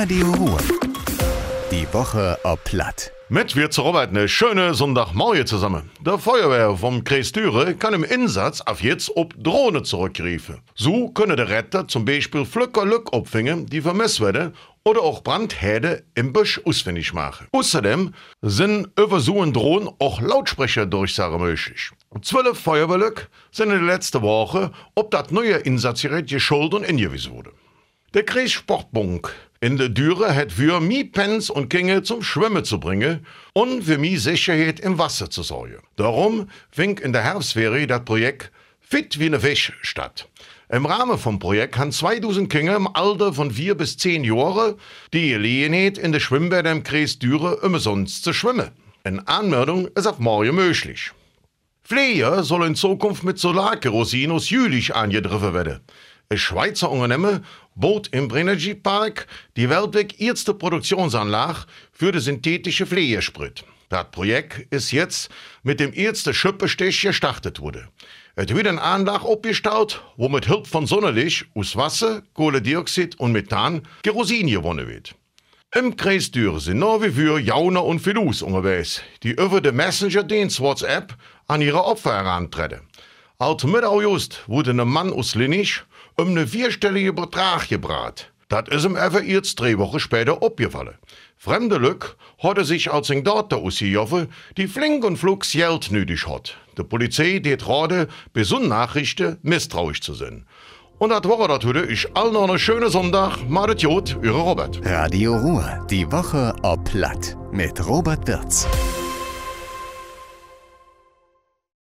Radio Ruhr. Die Woche ob Platt. Mit wir zur Arbeit eine schöne Sonntagmorgen zusammen. Der Feuerwehr vom Kreis Düre kann im Einsatz auf jetzt ob Drohne zurückgreifen. So können der Retter zum Beispiel Flöcker Lück abfingen, die vermisst werden, oder auch Brandherde im Busch ausfindig machen. Außerdem sind über so einen Drohnen auch Lautsprecherdurchsagen möglich. Zwölf Feuerwehrlück sind in der letzten Woche ob das neue Einsatzgerät geschult und ingewiesen wurde. Der Kreissportbunk in der Düre hat für mi Pens und Kinge zum Schwimmen zu bringen und für mi Sicherheit im Wasser zu sorgen. Darum fing in der Herbstferie das Projekt Fit wie ne Fisch statt. Im Rahmen vom Projekt haben 2000 Kinder im Alter von 4 bis 10 Jahre die Gelegenheit in der Schwimmbäder im Kreis Düre umsonst zu schwimmen. Eine Anmeldung ist auf morgen möglich. Flieger soll in Zukunft mit Solarkerosin aus Jülich angegriffen werden. Ein Schweizer Unternehmen baut im Brennergy Park die weltweit erste Produktionsanlage für den synthetischen Pflegesprit. Das Projekt ist jetzt mit dem ersten Schöppestich gestartet wurde. Es wird eine Anlage aufgestaut, wo mit Hilfe von Sonnenlicht aus Wasser, Kohlendioxid und Methan Kerosin gewonnen wird. Im Kreis Düren sind nach wie vor Jauner und Filus unterwegs, die über den Messenger-Dienst WhatsApp an ihre Opfer herantreten. Alt Mittag just wurde ein Mann aus Linnich um einen vierstelligen Betrag gebracht. Das ist ihm einfach jetzt drei Wochen später aufgefallen. Fremde Lück hat er sich als ein Tochter ausgejoffen, die flink und flugs Geld nötig hat. Die Polizei geht gerade bei so Nachrichten misstrauisch zu sein. Und das war natürlich allen noch einen schönen Sonntag. Madet Jod, Ihre Robert. Radio Ruhr. Die Woche ob Platt. Mit Robert Wirz.